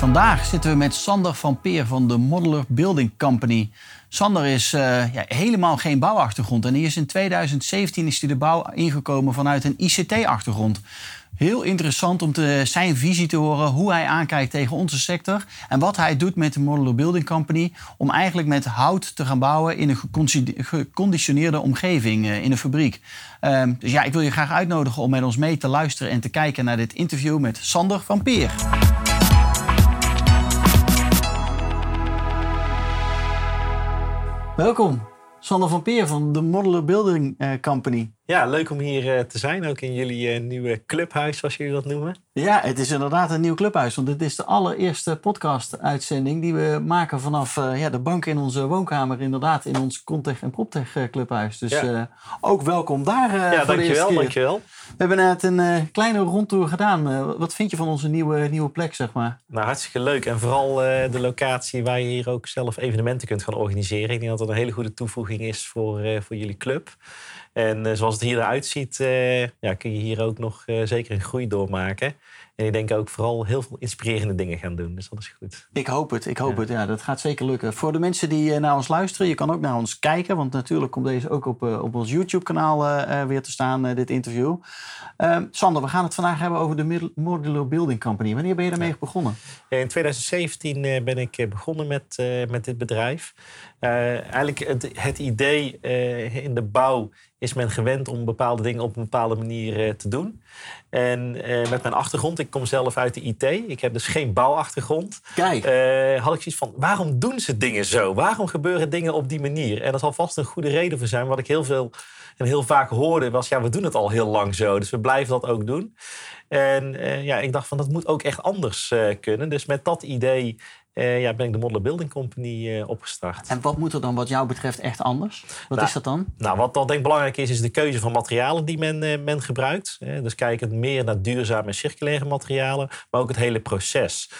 Vandaag zitten we met Sander van Peer van de Modeler Building Company. Sander is uh, ja, helemaal geen bouwachtergrond en is in 2017 is hij de bouw ingekomen vanuit een ICT-achtergrond. Heel interessant om te, zijn visie te horen, hoe hij aankijkt tegen onze sector en wat hij doet met de Modular Building Company om eigenlijk met hout te gaan bouwen in een geconditioneerde omgeving uh, in een fabriek. Uh, dus ja, ik wil je graag uitnodigen om met ons mee te luisteren en te kijken naar dit interview met Sander van Peer. Welkom, Sander van Peer van de Modeler Building eh, Company. Ja, leuk om hier eh, te zijn, ook in jullie uh, nieuwe clubhuis, zoals jullie dat noemen. Ja, het is inderdaad een nieuw clubhuis, want dit is de allereerste podcast-uitzending die we maken vanaf ja, de bank in onze woonkamer, inderdaad in ons Contech en PropTech clubhuis. Dus ja. ook welkom daar. ja, voor dankjewel, de dankjewel. We hebben net een kleine rondtour gedaan. wat vind je van onze nieuwe, nieuwe plek, zeg maar? Nou, hartstikke leuk. En vooral de locatie waar je hier ook zelf evenementen kunt gaan organiseren. Ik denk dat dat een hele goede toevoeging is voor, voor jullie club. En zoals het hier eruit ziet, uh, ja, kun je hier ook nog uh, zeker een groei doormaken. En ik denk ook vooral heel veel inspirerende dingen gaan doen. Dus dat is goed. Ik hoop het, ik hoop ja. het. Ja, dat gaat zeker lukken. Voor de mensen die naar ons luisteren, je kan ook naar ons kijken. Want natuurlijk komt deze ook op, uh, op ons YouTube-kanaal uh, weer te staan, dit interview. Ehm, Sander, we gaan het vandaag hebben over de Modular Building Company. Wanneer ben je daarmee ja. begonnen? In 2017 ben ik begonnen met, met dit bedrijf. eigenlijk het, het idee in de bouw is men gewend om bepaalde dingen op een bepaalde manier te doen. En uh, met mijn achtergrond, ik kom zelf uit de IT, ik heb dus geen bouwachtergrond. Kijk. Uh, had ik zoiets van, waarom doen ze dingen zo? Waarom gebeuren dingen op die manier? En dat zal vast een goede reden voor zijn. Wat ik heel veel en heel vaak hoorde was, ja, we doen het al heel lang zo. Dus we blijven dat ook doen. En ja, ik dacht van, dat moet ook echt anders kunnen. Dus met dat idee uh, ja, ben ik de Modeler Building Company uh, opgestart. En wat moet er dan wat jou betreft echt anders? Wat nou, is dat dan? Nou, wat dan denk ik belangrijk is, is de keuze van materialen die men, uh, men gebruikt. dus kijkend meer naar duurzame en circulaire materialen, maar ook het hele proces.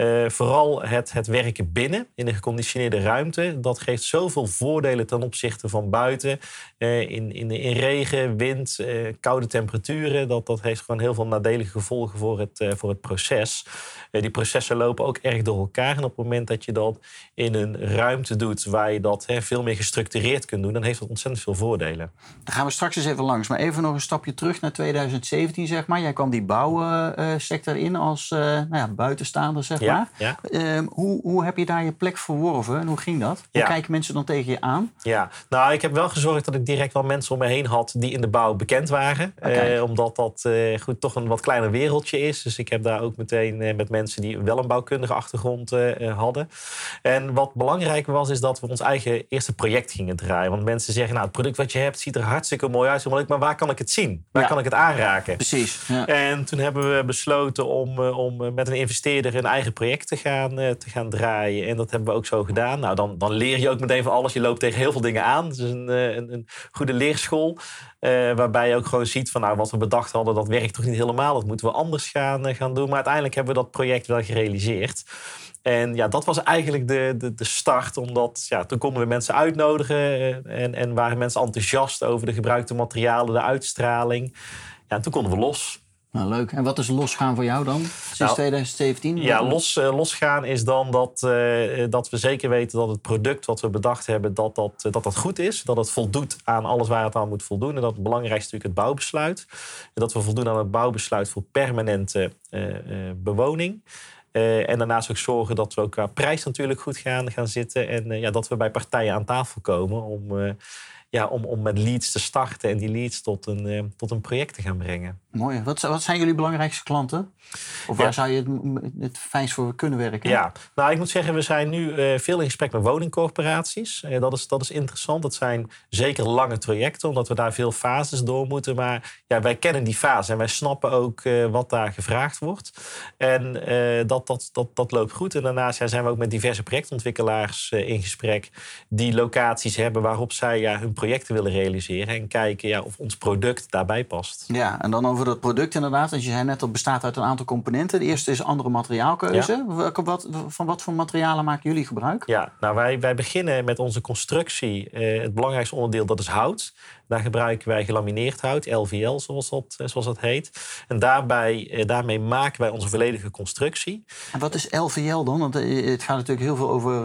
Uh, vooral het, het werken binnen in een geconditioneerde ruimte. Dat geeft zoveel voordelen ten opzichte van buiten. Uh, in, in, regen, wind, uh, koude temperaturen. Dat, dat heeft gewoon heel veel nadelige gevolgen voor het, voor het proces. die processen lopen ook erg door elkaar. En op het moment dat je dat in een ruimte doet waar je dat veel meer gestructureerd kunt doen, dan heeft dat ontzettend veel voordelen. Daar gaan we straks eens even langs. Maar even nog een stapje terug naar 2017, zeg maar. Jij kwam die bouwsector in als nou ja, buitenstaander, zeg maar. Ja. Uh, hoe, hoe heb je daar je plek verworven en hoe ging dat? Hoe Ja. kijken mensen dan tegen je aan? Ja, nou, ik heb wel gezorgd dat ik direct wel mensen om me heen had die in de bouw bekend waren. Oké. Eh, omdat dat eh, goed, toch een wat kleiner wereldje is. Dus ik heb daar ook meteen eh, met mensen die wel een bouwkundige achtergrond hadden. En wat belangrijk was, is dat we ons eigen eerste project gingen draaien. Want mensen zeggen, nou, het product wat je hebt ziet er hartstikke mooi uit. Maar maar waar kan ik het zien? Waar Ja. kan ik het aanraken? Precies. Ja. En toen hebben we besloten om, om met een investeerder een eigen project te gaan, eh, te gaan draaien. En dat hebben we ook zo gedaan. Nou, dan, dan leer je ook meteen van alles. Je loopt tegen heel veel dingen aan. Het is een, eh, een, een goede leerschool. eh, waarbij je ook gewoon ziet van nou, wat we bedacht hadden, dat werkt toch niet helemaal. Dat moeten we anders gaan, gaan doen. Maar uiteindelijk hebben we dat project wel gerealiseerd. En ja, dat was eigenlijk de, de, de start. Omdat ja, toen konden we mensen uitnodigen. En, en waren mensen enthousiast over de gebruikte materialen, de uitstraling. Ja, en toen konden we los. Nou, leuk. En wat is losgaan voor jou dan? Sinds Nou, 2017? Ja, los, eh, losgaan is dan dat, eh, dat we zeker weten dat het product wat we bedacht hebben, dat dat, eh, dat dat goed is. Dat het voldoet aan alles waar het aan moet voldoen. En dat het belangrijkste natuurlijk het bouwbesluit. En dat we voldoen aan het bouwbesluit voor permanente bewoning. En daarnaast ook zorgen dat we ook qua prijs natuurlijk goed gaan, gaan zitten. En ja, dat we bij partijen aan tafel komen om, ja, om, om met leads te starten en die leads tot een, eh, tot een project te gaan brengen. Mooi. Wat, wat zijn jullie belangrijkste klanten? Of waar zou je het, het fijnst voor kunnen werken? Ja, nou ik moet zeggen, we zijn nu uh, veel in gesprek met woningcorporaties. Uh, dat, is, dat is interessant. Dat zijn zeker lange trajecten, omdat we daar veel fases door moeten. Maar ja, wij kennen die fase en wij snappen ook wat daar gevraagd wordt. En dat, dat, dat, dat loopt goed. En daarnaast ja, zijn we ook met diverse projectontwikkelaars in gesprek die locaties hebben waarop zij ja, hun projecten willen realiseren. En kijken ja, of ons product daarbij past. Ja, en dan over dat product inderdaad. Want je zei net, dat bestaat uit een aantal componenten. De eerste is andere materiaalkeuze. Wat, van wat voor materialen maken jullie gebruik? Ja, nou wij, wij beginnen met onze constructie. Uh, het belangrijkste onderdeel dat is hout. Daar gebruiken wij gelamineerd hout, LVL zoals dat, eh, zoals dat heet. En daarbij, eh, daarmee maken wij onze volledige constructie. En wat is LVL dan? Want het gaat natuurlijk heel veel over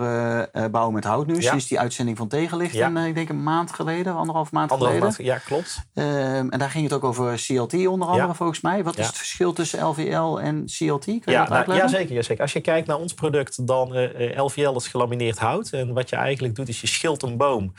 uh, bouwen met hout nu. Ja. Sinds die uitzending van Tegenlicht, ik denk een maand geleden, anderhalf maand anderhalf geleden. Maand, ja, klopt. Ehm, en daar ging het ook over CLT onder andere volgens mij. Wat is het verschil tussen LVL en CLT? Kun je ja, nou, ja, zeker, ja, zeker. Als je kijkt naar ons product, dan LVL is gelamineerd hout. En wat je eigenlijk doet, is je schilt een boom.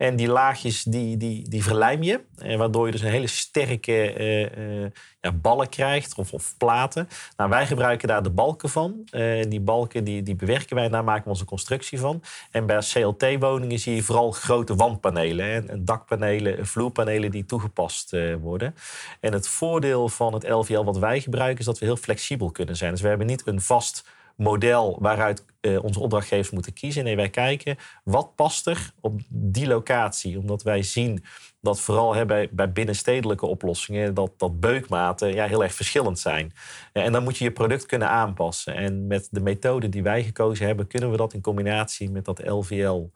En die laagjes die, die, die verlijm je. En waardoor je dus een hele sterke uh, uh, ja, ballen krijgt of, platen. Nou, wij gebruiken daar de balken van. Uh, die balken die, die bewerken wij daar maken we onze constructie van. En bij CLT-woningen zie je vooral grote wandpanelen. En, en dakpanelen, vloerpanelen die toegepast worden. En het voordeel van het LVL wat wij gebruiken is dat we heel flexibel kunnen zijn. Dus we hebben niet een vast model waaruit uh, onze opdrachtgevers moeten kiezen. Nee, wij kijken wat past er op die locatie. Omdat wij zien dat vooral hè, bij, binnenstedelijke oplossingen... dat, dat beukmaten ja, heel erg verschillend zijn. en dan moet je je product kunnen aanpassen. En met de methode die wij gekozen hebben... kunnen we dat in combinatie met dat LVL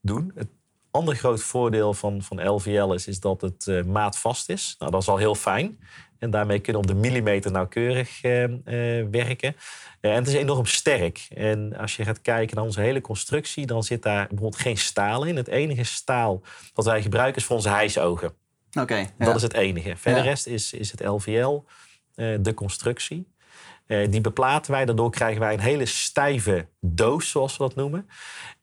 doen. Ander groot voordeel van, van LVL is, is dat het uh, maatvast is. Nou, dat is al heel fijn. En daarmee kunnen we op de millimeter nauwkeurig uh, werken. en het is enorm sterk. En als je gaat kijken naar onze hele constructie, dan zit daar bijvoorbeeld geen staal in. Het enige staal wat wij gebruiken is voor onze hijsogen. Oké. dat is het enige. Verder rest is, is het LVL, de constructie. Die beplaten wij, daardoor krijgen wij een hele stijve doos, zoals we dat noemen.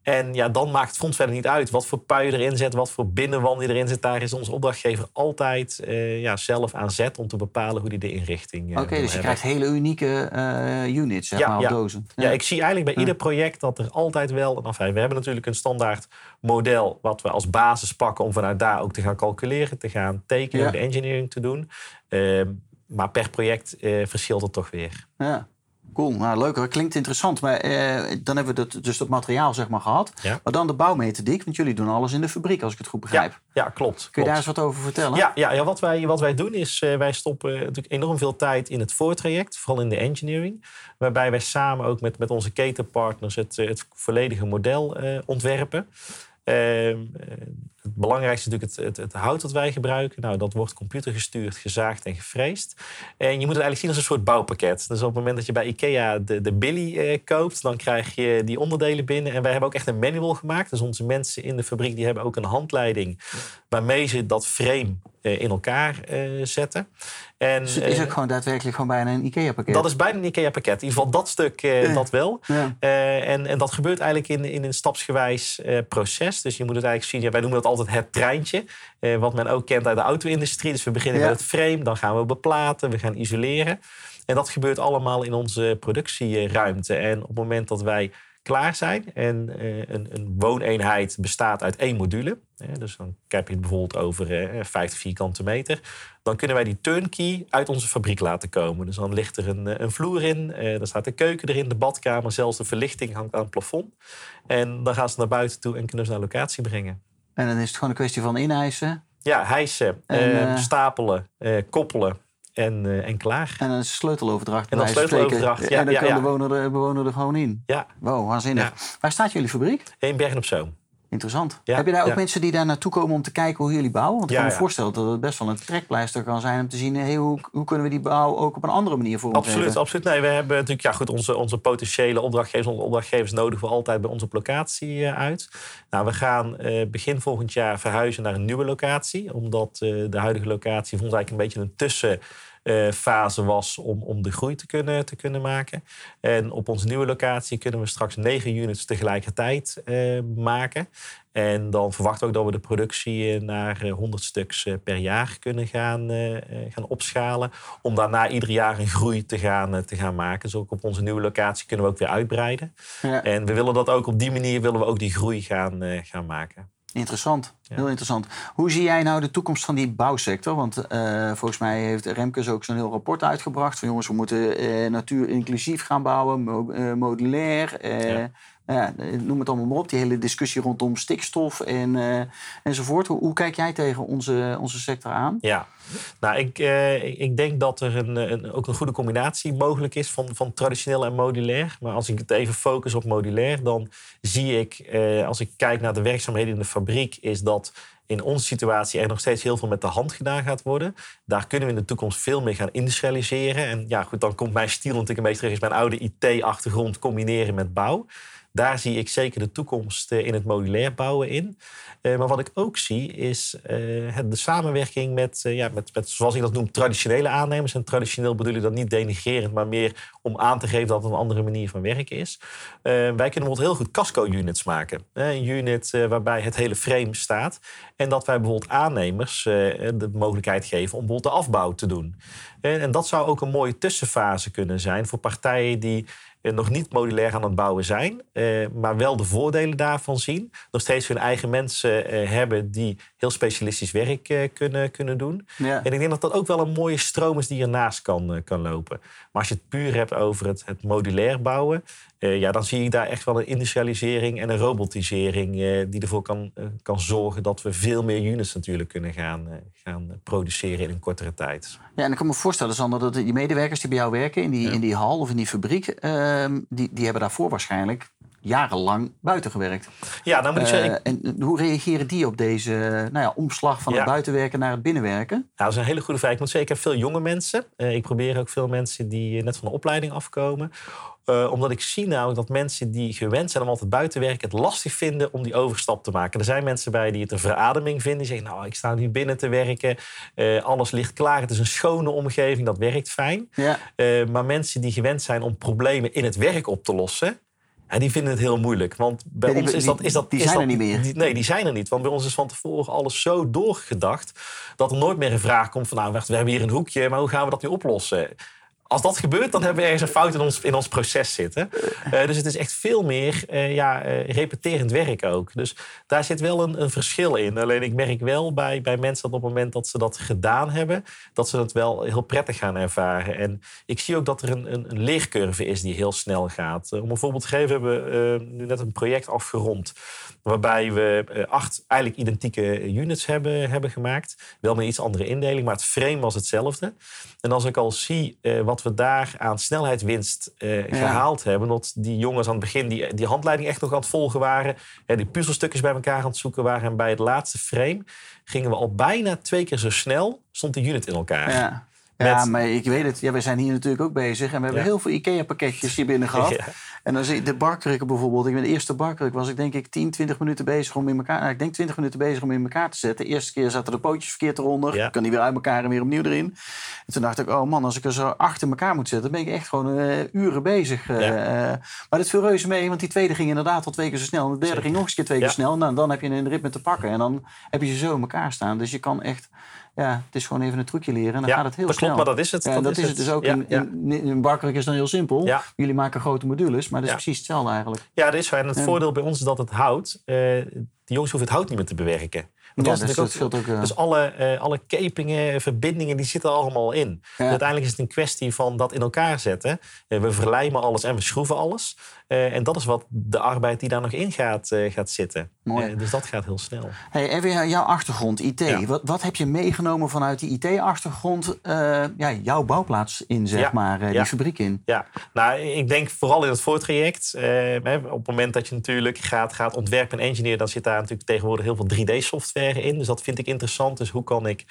En ja, dan maakt het fonds verder niet uit wat voor pui je erin zet, wat voor binnenwand je erin zet. Daar is onze opdrachtgever altijd uh, ja, zelf aan zet om te bepalen hoe die de inrichting uh, Oké, dus je krijgt hele unieke uh, units, zeg ja, maar, ja. dozen. Ja. ja. ik zie eigenlijk bij ieder project dat er altijd wel... Enfin, we hebben natuurlijk een standaard model wat we als basis pakken... om vanuit daar ook te gaan calculeren, te gaan tekenen, de engineering te doen. Ehm, maar per project verschilt het toch weer. Ja. Cool, nou leuk. Dat klinkt interessant. Maar eh, dan hebben we dat, dus dat materiaal zeg maar gehad. Ja. Maar dan de bouwmethodiek, want jullie doen alles in de fabriek, als ik het goed begrijp. Ja, ja klopt. Kun je daar eens wat over vertellen? Ja, ja, ja wat, wij, wat wij doen is, uh, wij stoppen natuurlijk enorm veel tijd in het voortraject, vooral in de engineering. Waarbij wij samen ook met, met onze ketenpartners het, eh, het volledige model uh, ontwerpen. Het belangrijkste is natuurlijk het, het, het, hout dat wij gebruiken. Nou, dat wordt computergestuurd, gezaagd en gefreesd. En je moet het eigenlijk zien als een soort bouwpakket. Dus op het moment dat je bij IKEA de, de Billy eh, koopt, dan krijg je die onderdelen binnen. En wij hebben ook echt een manual gemaakt. Dus onze mensen in de fabriek die hebben ook een handleiding waarmee ze dat frame eh, in elkaar eh, zetten. En, dus het is ook gewoon daadwerkelijk gewoon bijna een IKEA-pakket? Dat is bijna een IKEA-pakket. In ieder geval dat stuk, dat wel. Ja. en, en dat gebeurt eigenlijk in, in een stapsgewijs proces. Dus je moet het eigenlijk zien, ja, wij noemen dat altijd het treintje. wat men ook kent uit de auto-industrie. Dus we beginnen met het frame, dan gaan we beplaten, we gaan isoleren. En dat gebeurt allemaal in onze productieruimte. En op het moment dat wij klaar zijn. En uh, een, een, wooneenheid bestaat uit één module. dus dan heb je het bijvoorbeeld over uh, 50 vierkante meter. Dan kunnen wij die turnkey uit onze fabriek laten komen. Dus dan ligt er een, eh, een vloer in, dan staat de keuken erin, de badkamer, zelfs de verlichting hangt aan het plafond. En dan gaan ze naar buiten toe en kunnen ze naar locatie brengen. En dan is het gewoon een kwestie van inhijsen? Ja, hijsen, en, stapelen, koppelen en, uh, en klaar. En een sleuteloverdracht. En dan sleuteloverdracht, ja. En dan ja, kan ja. de bewoner, de bewoner er gewoon in. Ja. Wow, waanzinnig. Waar staat jullie fabriek? In Bergen op Zoom. Interessant. Heb je daar ook mensen die daar naartoe komen om te kijken hoe jullie bouwen? Want ik kan me voorstellen dat het best wel een trekpleister kan zijn om te zien hey, hoe, hoe kunnen we die bouw ook op een andere manier vormgeven. Absoluut, absoluut. Nee, we hebben natuurlijk ja, goed, onze, onze potentiële opdrachtgevers, onze opdrachtgevers nodigen we altijd bij onze locatie uh, uit. Nou, we gaan uh, begin volgend jaar verhuizen naar een nieuwe locatie, omdat uh, de huidige locatie ons eigenlijk een beetje een tussen fase was om, om de groei te kunnen, te kunnen maken. En op onze nieuwe locatie kunnen we straks negen units tegelijkertijd maken. En dan verwachten we ook dat we de productie naar 100 stuks per jaar kunnen gaan, gaan opschalen. Om daarna ieder jaar een groei te gaan, te gaan maken. Dus ook op onze nieuwe locatie kunnen we ook weer uitbreiden. Ja. En we willen dat ook op die manier willen we ook die groei gaan, gaan maken. Interessant, heel interessant. Hoe zie jij nou de toekomst van die bouwsector? Want uh, volgens mij heeft Remkes ook zo'n heel rapport uitgebracht van jongens, we moeten uh, natuur inclusief gaan bouwen, mo uh, modulair. Ja ja, noem het allemaal maar op, die hele discussie rondom stikstof en, enzovoort. Hoe, hoe, kijk jij tegen onze, onze sector aan? Ja, nou, ik, ik denk dat er een, een, ook een goede combinatie mogelijk is van, van traditioneel en modulair. Maar als ik het even focus op modulair, dan zie ik, als ik kijk naar de werkzaamheden in de fabriek, is dat in onze situatie er nog steeds heel veel met de hand gedaan gaat worden. Daar kunnen we in de toekomst veel meer gaan industrialiseren. En ja, goed, dan komt mijn stiel natuurlijk een beetje terug, is mijn oude IT-achtergrond combineren met bouw. Daar zie ik zeker de toekomst eh, in het modulair bouwen in. Eh, maar wat ik ook zie is eh, de samenwerking met, ja, met, met, zoals ik dat noem, traditionele aannemers. En traditioneel bedoel ik dat niet denigrerend, maar meer om aan te geven dat het een andere manier van werken is. wij kunnen bijvoorbeeld heel goed casco-units maken. Een unit waarbij het hele frame staat. En dat wij bijvoorbeeld aannemers de mogelijkheid geven om bijvoorbeeld de afbouw te doen. En dat zou ook een mooie tussenfase kunnen zijn voor partijen die eh, nog niet modulair aan het bouwen zijn, eh, maar wel de voordelen daarvan zien. Nog steeds hun eigen mensen eh, hebben die heel specialistisch werk kunnen, kunnen doen. Ja. En ik denk dat dat ook wel een mooie stroom is die ernaast kan, kan lopen. Maar als je het puur hebt over het, het modulair bouwen, ja, dan zie ik daar echt wel een industrialisering en een robotisering die ervoor kan, kan zorgen dat we veel meer units natuurlijk kunnen gaan, gaan produceren in een kortere tijd. Ja, en ik kan me voorstellen, Sander, dat die medewerkers die bij jou werken in die, in die hal of in die fabriek, Ehm, die, die hebben daarvoor waarschijnlijk jarenlang buiten gewerkt. Ja, dan moet ik zeggen. Eh, en hoe reageren die op deze nou ja, omslag van het buitenwerken naar het binnenwerken? Nou, dat is een hele goede vraag. Ik moet zeggen, ik heb veel jonge mensen. Uh, ik probeer ook veel mensen die net van de opleiding afkomen. Uh, omdat ik zie namelijk dat mensen die gewend zijn om altijd buiten te werken... het lastig vinden om die overstap te maken. Er zijn mensen bij die het een verademing vinden. Die zeggen, nou, ik sta nu binnen te werken. Uh, alles ligt klaar. Het is een schone omgeving. Dat werkt fijn. Ja. Uh, maar mensen die gewend zijn om problemen in het werk op te lossen... Ja, die vinden het heel moeilijk. Want bij ons is dat. Is dat die zijn er niet meer. nee, die zijn er niet. Want bij ons is van tevoren alles zo doorgedacht. dat er nooit meer een vraag komt van. Nou, we hebben hier een hoekje, maar hoe gaan we dat nu oplossen? Als dat gebeurt, dan hebben we ergens een fout in ons, in ons proces zitten. Uh, dus het is echt veel meer uh, ja, uh, repeterend werk ook. Dus daar zit wel een, een, verschil in. Alleen ik merk wel bij, bij mensen dat op het moment dat ze dat gedaan hebben, dat ze het wel heel prettig gaan ervaren. En ik zie ook dat er een, een, een leercurve is die heel snel gaat. om een voorbeeld te geven, hebben we nu net een project afgerond. Waarbij we acht eigenlijk identieke units hebben, hebben gemaakt. Wel met iets andere indeling, maar het frame was hetzelfde. En als ik al zie wat we daar aan snelheidswinst uh, gehaald hebben. Dat die jongens aan het begin die, die handleiding echt nog aan het volgen waren. En die puzzelstukjes bij elkaar aan het zoeken waren. En bij het laatste frame gingen we al bijna twee keer zo snel. Stond de unit in elkaar. Ja. Ja, maar ik weet het. Ja, we zijn hier natuurlijk ook bezig. En we hebben heel veel IKEA-pakketjes hier binnen gehad. En dan zie je de barkrukken bijvoorbeeld. Ik ben de eerste barkruk was ik denk ik 10, 20 minuten bezig om in elkaar... Nou, ik denk 20 minuten bezig om in elkaar te zetten. De eerste keer zaten de pootjes verkeerd eronder. Ja. Kan die weer uit elkaar en weer opnieuw erin. En toen dacht ik, oh man, als ik er zo achter elkaar moet zetten... dan ben ik echt gewoon uh, uren bezig. Uh, maar dat viel reuze mee, want die tweede ging inderdaad al twee keer zo snel. En de derde ging nog eens keer twee keer snel. Nou, dan heb je een ritme te pakken. En dan heb je ze zo in elkaar staan. Dus je kan echt ja, het is gewoon even een trucje leren en dan gaat het heel dat snel. Klopt, maar dat is het. Ja, dat, is het. dus ook. in, in, in Barkruk is dan heel simpel. Jullie maken grote modules, maar dat is precies hetzelfde eigenlijk. Ja, dat is zo. En het voordeel bij ons is dat het hout... Uh, die jongens hoeven het hout niet meer te bewerken. Dat ja, dus, dat ook, ook, uh... dus alle, uh, alle kepingen, verbindingen, die zitten er allemaal in. Ja. uiteindelijk is het een kwestie van dat in elkaar zetten. Uh, we verlijmen alles en we schroeven alles. en dat is wat de arbeid die daar nog in gaat, gaat zitten. Mooi. dus dat gaat heel snel. Hey, even jouw achtergrond, IT. Ja. Wat, wat heb je meegenomen vanuit die IT-achtergrond ja, jouw bouwplaats in, zeg maar, die fabriek in? Ja, nou, ik denk vooral in het voortraject. op het moment dat je natuurlijk gaat, gaat ontwerpen en engineeren, dan zit daar natuurlijk tegenwoordig heel veel 3D-software in. Dus dat vind ik interessant. Dus hoe kan ik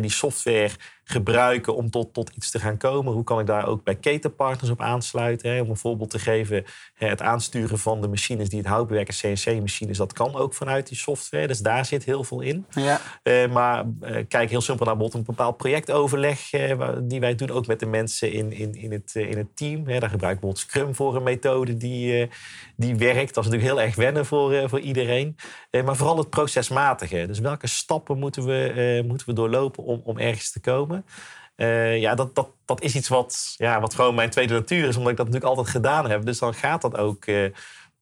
die software gebruiken om tot, tot iets te gaan komen? Hoe kan ik daar ook bij ketenpartners op aansluiten? Hè? Om een voorbeeld te geven, het aansturen van de machines die het hout bewerken, CNC-machines, dat kan ook vanuit die software. Dus daar zit heel veel in. Ja. Uh, maar uh, kijk heel simpel naar bijvoorbeeld een bepaald projectoverleg uh, die wij doen, ook met de mensen in, in, in, het, in het team. Hè? Daar gebruik ik bijvoorbeeld Scrum voor een methode die, die werkt. Dat is natuurlijk heel erg wennen voor, voor iedereen. maar vooral het procesmatige. Dus welke stappen moeten we, moeten we doorlopen om, om ergens te komen? Uh, ja, dat, dat, dat is iets wat, ja, wat gewoon mijn tweede natuur is, omdat ik dat natuurlijk altijd gedaan heb. Dus dan gaat dat ook, uh,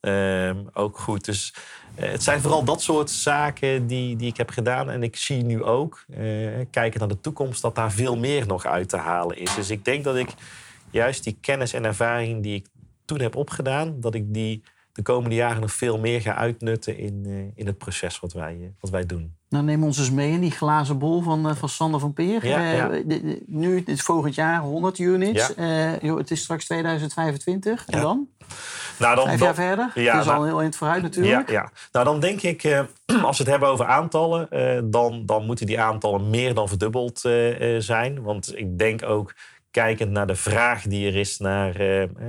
uh, ook goed. Dus het zijn vooral dat soort zaken die, die ik heb gedaan. En ik zie nu ook, kijken naar de toekomst, dat daar veel meer nog uit te halen is. Dus ik denk dat ik juist die kennis en ervaring die ik toen heb opgedaan, dat ik die de komende jaren nog veel meer ga uitnutten in, in het proces wat wij, wat wij doen. Nou, neem ons eens mee in die glazen bol van, uh, van Sander van Peer. Ja, uh, nu, het is volgend jaar 100 units. Ja. Uh, joh, het is straks 2025. En dan? Nou, dan? Vijf jaar verder? Ja, dat is nou, al heel eind vooruit natuurlijk. Ja, ja. Nou, dan denk ik, als we het hebben over aantallen... dan, dan moeten die aantallen meer dan verdubbeld zijn. Want ik denk ook kijkend naar de vraag die er is naar,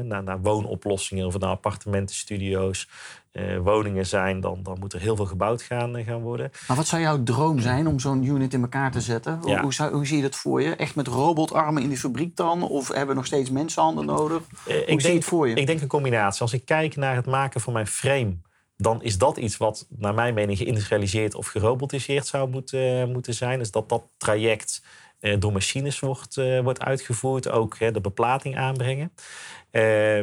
naar, naar woonoplossingen of naar appartementenstudio's, uh, woningen zijn, dan, dan moet er heel veel gebouwd gaan, uh, gaan worden. Maar wat zou jouw droom zijn om zo'n unit in elkaar te zetten? Ja. Hoe, zou, hoe zie je dat voor je? Echt met robotarmen in die fabriek dan? Of hebben we nog steeds mensenhanden nodig? Uh, hoe ik zie je het voor je? Ik denk een combinatie. Als ik kijk naar het maken van mijn frame dan is dat iets wat naar mijn mening geïndustrialiseerd of gerobotiseerd zou moeten, moeten zijn. Dus dat dat traject door machines wordt, wordt uitgevoerd. Ook de beplating aanbrengen. Uh,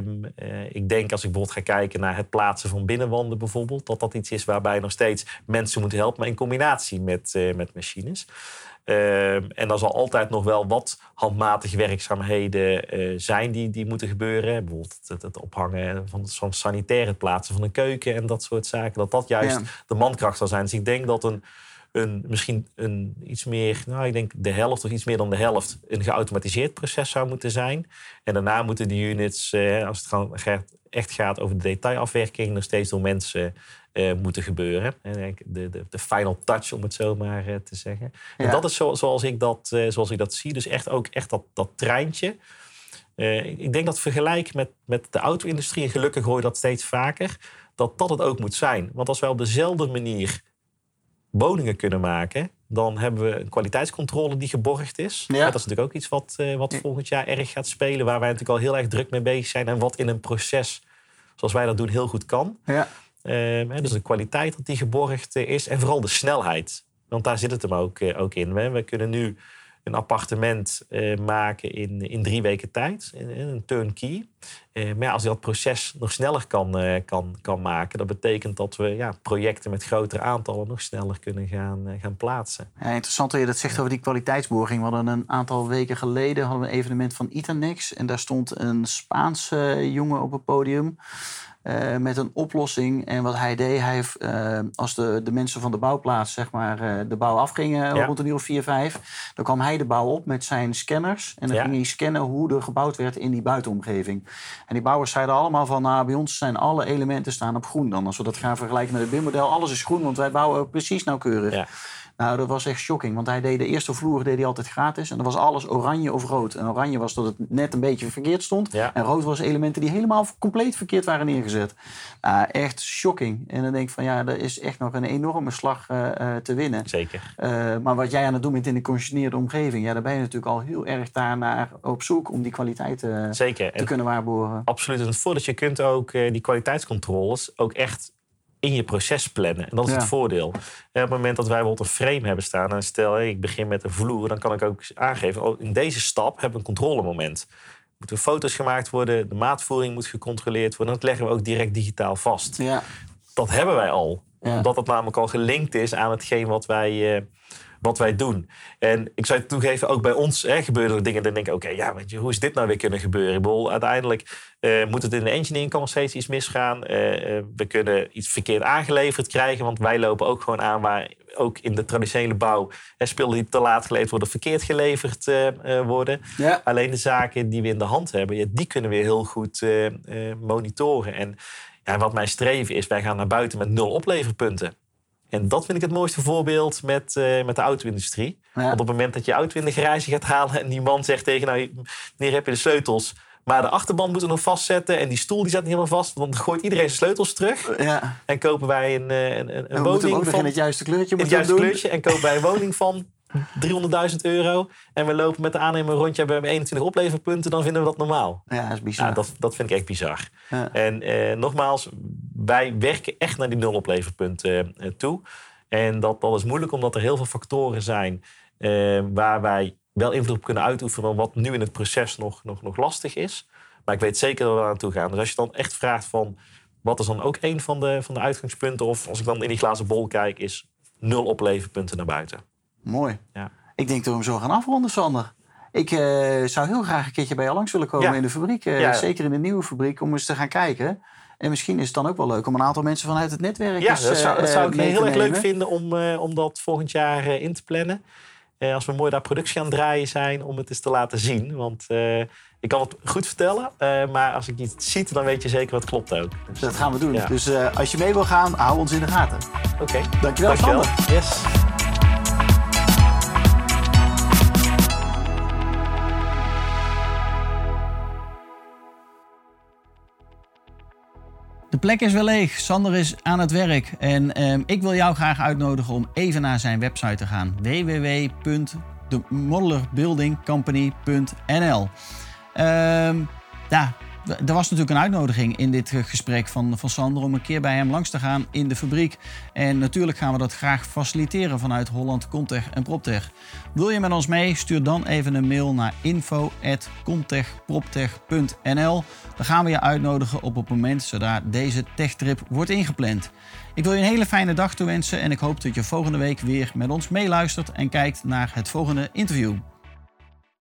ik denk als ik bijvoorbeeld ga kijken naar het plaatsen van binnenwanden bijvoorbeeld, dat dat iets is waarbij nog steeds mensen moeten helpen, maar in combinatie met, met machines. Um, en er zal altijd nog wel wat handmatige werkzaamheden uh, zijn die, die moeten gebeuren. Bijvoorbeeld het, het ophangen van, van sanitaire plaatsen van een keuken en dat soort zaken. Dat dat juist ja. de mankracht zal zijn. Dus ik denk dat een een, misschien een iets meer, nou ik denk de helft of iets meer dan de helft, een geautomatiseerd proces zou moeten zijn. En daarna moeten die units, eh, als het echt gaat over de detailafwerking, nog steeds door mensen eh, moeten gebeuren. En de, de, de, final touch, om het zo maar eh, te zeggen. Ja. En dat is zo, zoals, ik dat, eh, zoals ik dat zie. Dus echt ook echt dat, dat treintje. Uh, ik denk dat vergelijk met, met de auto-industrie, en gelukkig hoor je dat steeds vaker, dat dat het ook moet zijn. Want als wij op dezelfde manier woningen kunnen maken, dan hebben we een kwaliteitscontrole die geborgd is. Ja. Dat is natuurlijk ook iets wat, wat volgend jaar erg gaat spelen, waar wij natuurlijk al heel erg druk mee bezig zijn en wat in een proces zoals wij dat doen heel goed kan. Ja. Uh, dus de kwaliteit dat die geborgd eh, is en vooral de snelheid. Want daar zit het hem ook, uh, ook in. We, kunnen nu een appartement uh, maken in, in drie weken tijd, een turnkey. Uh, maar als je dat proces nog sneller kan, kan, kan maken, dat betekent dat we ja, projecten met grotere aantallen nog sneller kunnen gaan, gaan plaatsen. Ja, interessant dat je dat zegt over die kwaliteitsborging. We hadden een aantal weken geleden hadden we een evenement van Itanex en daar stond een Spaanse jongen op het podium. Uh, met een oplossing. En wat hij deed, hij uh, als de, de mensen van de bouwplaats zeg maar, uh, de bouw afgingen ja. rond een uur of vier, vijf, dan kwam hij de bouw op met zijn scanners. En dan ja. ging hij scannen hoe er gebouwd werd in die buitenomgeving. En die bouwers zeiden allemaal van, nou, bij ons zijn alle elementen staan op groen dan. Als we dat gaan vergelijken met het BIM-model, alles is groen, want wij bouwen precies nauwkeurig. Ja. Nou, dat was echt shocking. Want hij deed de eerste vloer deed hij altijd gratis. En dan was alles oranje of rood. En oranje was dat het net een beetje verkeerd stond. Ja. En rood was elementen die helemaal compleet verkeerd waren neergezet. Uh, echt shocking. En dan denk ik van ja, er is echt nog een enorme slag uh, uh, te winnen. Zeker. maar wat jij aan het doen bent in de conditioneerde omgeving. Ja, daar ben je natuurlijk al heel erg daarnaar op zoek om die kwaliteit Zeker. te kunnen waarborgen. Absoluut. En voordat je kunt ook die kwaliteitscontroles ook echt in je proces plannen. En dat is ja. het voordeel. En op het moment dat wij bijvoorbeeld een frame hebben staan... en stel ik begin met een vloer... dan kan ik ook aangeven... Oh, in deze stap hebben we een controlemoment. Moeten foto's gemaakt worden, de maatvoering moet gecontroleerd worden... dat leggen we ook direct digitaal vast. Ja. Dat hebben wij al. Ja. Omdat het namelijk al gelinkt is aan hetgeen wat wij... Uh, wat wij doen. En ik zou toegeven, ook bij ons hè, gebeuren er dingen. Dan denk ik, oké, okay, ja, weet je, hoe is dit nou weer kunnen gebeuren? Ik bedoel, uiteindelijk uh, moet het in de engineering kan nog steeds iets misgaan. Uh, we kunnen iets verkeerd aangeleverd krijgen, want wij lopen ook gewoon aan waar ook in de traditionele bouw hè, spullen die te laat geleverd worden, verkeerd geleverd uh, worden. Ja. Alleen de zaken die we in de hand hebben, ja, die kunnen we heel goed monitoren. En ja, wat mijn streven is, wij gaan naar buiten met nul opleverpunten. En dat vind ik het mooiste voorbeeld met, eh, met de auto-industrie. Want op het moment dat je auto in de garage gaat halen en die man zegt tegen nou, wanneer heb je de sleutels? Maar de achterband moeten nog vastzetten en die stoel die zat niet helemaal vast. Want dan gooit iedereen zijn sleutels terug. Ja. En kopen wij een, een, een, een we woning van... het juiste kleurtje het juiste kleurtje. En kopen wij een woning van 300.000 euro. En we lopen met de aannemer een rondje. We hebben 21 opleverpunten. Dan vinden we dat normaal. Ja, dat is bizar. Ja, dat, dat vind ik echt bizar. Ja. En eh, nogmaals, wij werken echt naar die nul opleverpunten eh, toe. En dat, dat is moeilijk omdat er heel veel factoren zijn eh, waar wij wel invloed op kunnen uitoefenen, wat nu in het proces nog, nog, nog lastig is. Maar ik weet zeker dat we daar naartoe gaan. Dus als je dan echt vraagt van wat is dan ook een van de, van de uitgangspunten, of als ik dan in die glazen bol kijk, is nul opleverpunten naar buiten. Mooi. Ja. Ik denk dat we hem zo gaan afronden, Sander. Ik eh, zou heel graag een keertje bij jou langs willen komen Ja. in de fabriek. eh, Ja. Zeker in de nieuwe fabriek, om eens te gaan kijken. En misschien is het dan ook wel leuk om een aantal mensen vanuit het netwerk Ja, eens, dat zou, dat eh, zou ik heel erg leuk vinden om, om dat volgend jaar in te plannen. Als we mooi daar productie aan het draaien zijn, om het eens te laten zien. Want ik kan het goed vertellen, maar als ik iets ziet, dan weet je zeker wat klopt ook. Dus, Dat gaan we doen. Ja. Dus als je mee wil gaan, hou ons in de gaten. Oké, Dankjewel, Sander. Yes. De plek is weer leeg. Sander is aan het werk. En ehm, ik wil jou graag uitnodigen om even naar zijn website te gaan. www.themodelerbuildingcompany.nl Ehm ja, er was natuurlijk een uitnodiging in dit eh, gesprek van, van Sander om een keer bij hem langs te gaan in de fabriek. En natuurlijk gaan we dat graag faciliteren vanuit Holland Contech en Proptech. Wil je met ons mee? Stuur dan even een mail naar info.contechproptech.nl. Dan gaan we je uitnodigen op het moment zodra deze techtrip wordt ingepland. Ik wil je een hele fijne dag toewensen en ik hoop dat je volgende week weer met ons meeluistert en kijkt naar het volgende interview.